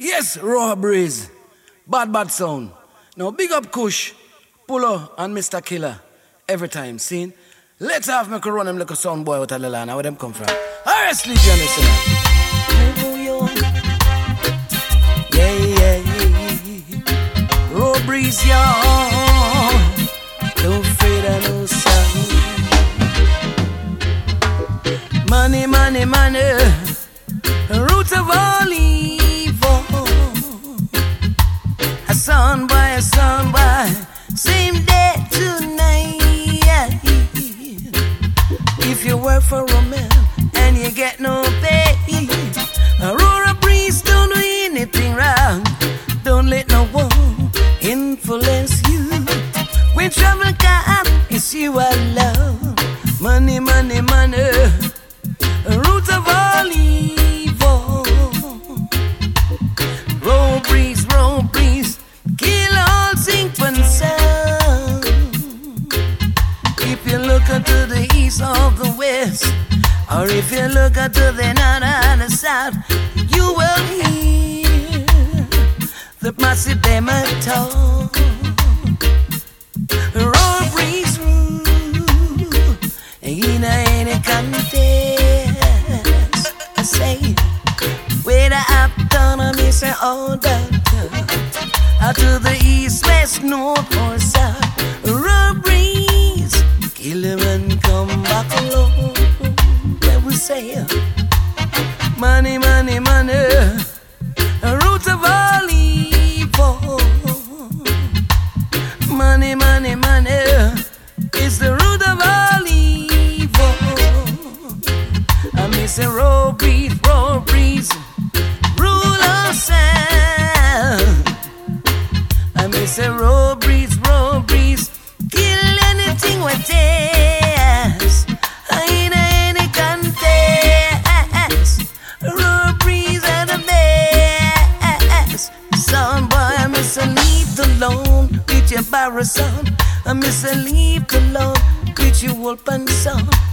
Yes, Ruhr breeze. Bad, bad sound. Now, big up Kush, Pulo, and Mr. Killer. Every time, seen? Let's have me run them like a sound boy out of the land. Where them come from? Arrest Legion, listen. Yeah, yeah, yeah. Ruhr Breeze, y'all. Don't fade of no sound. Money, money, money. Roots of all day tonight. If you work for a man and you get no pay, Aurora breeze don't do anything wrong. Don't let no one influence you. When trouble comes, it's you I love. Money, money, money. You look into the east or the west, or if you look into the north and the south, you will hear the massive them a talk. Ruhr Breeze rule in any contest. I say, where the autonomy say all down out to the east, west, north, or south. Ruhr Breeze, and come back alone. Where we say, uh, money, money, money, a root of all evil. Money, money, money is the root of all evil. I miss a Ruhr breeze, Ruhr breeze, rule of sound. I miss a Ruhr breeze, Ruhr breeze, kill alone your barrison. I miss a leave alone and son. Leave alone.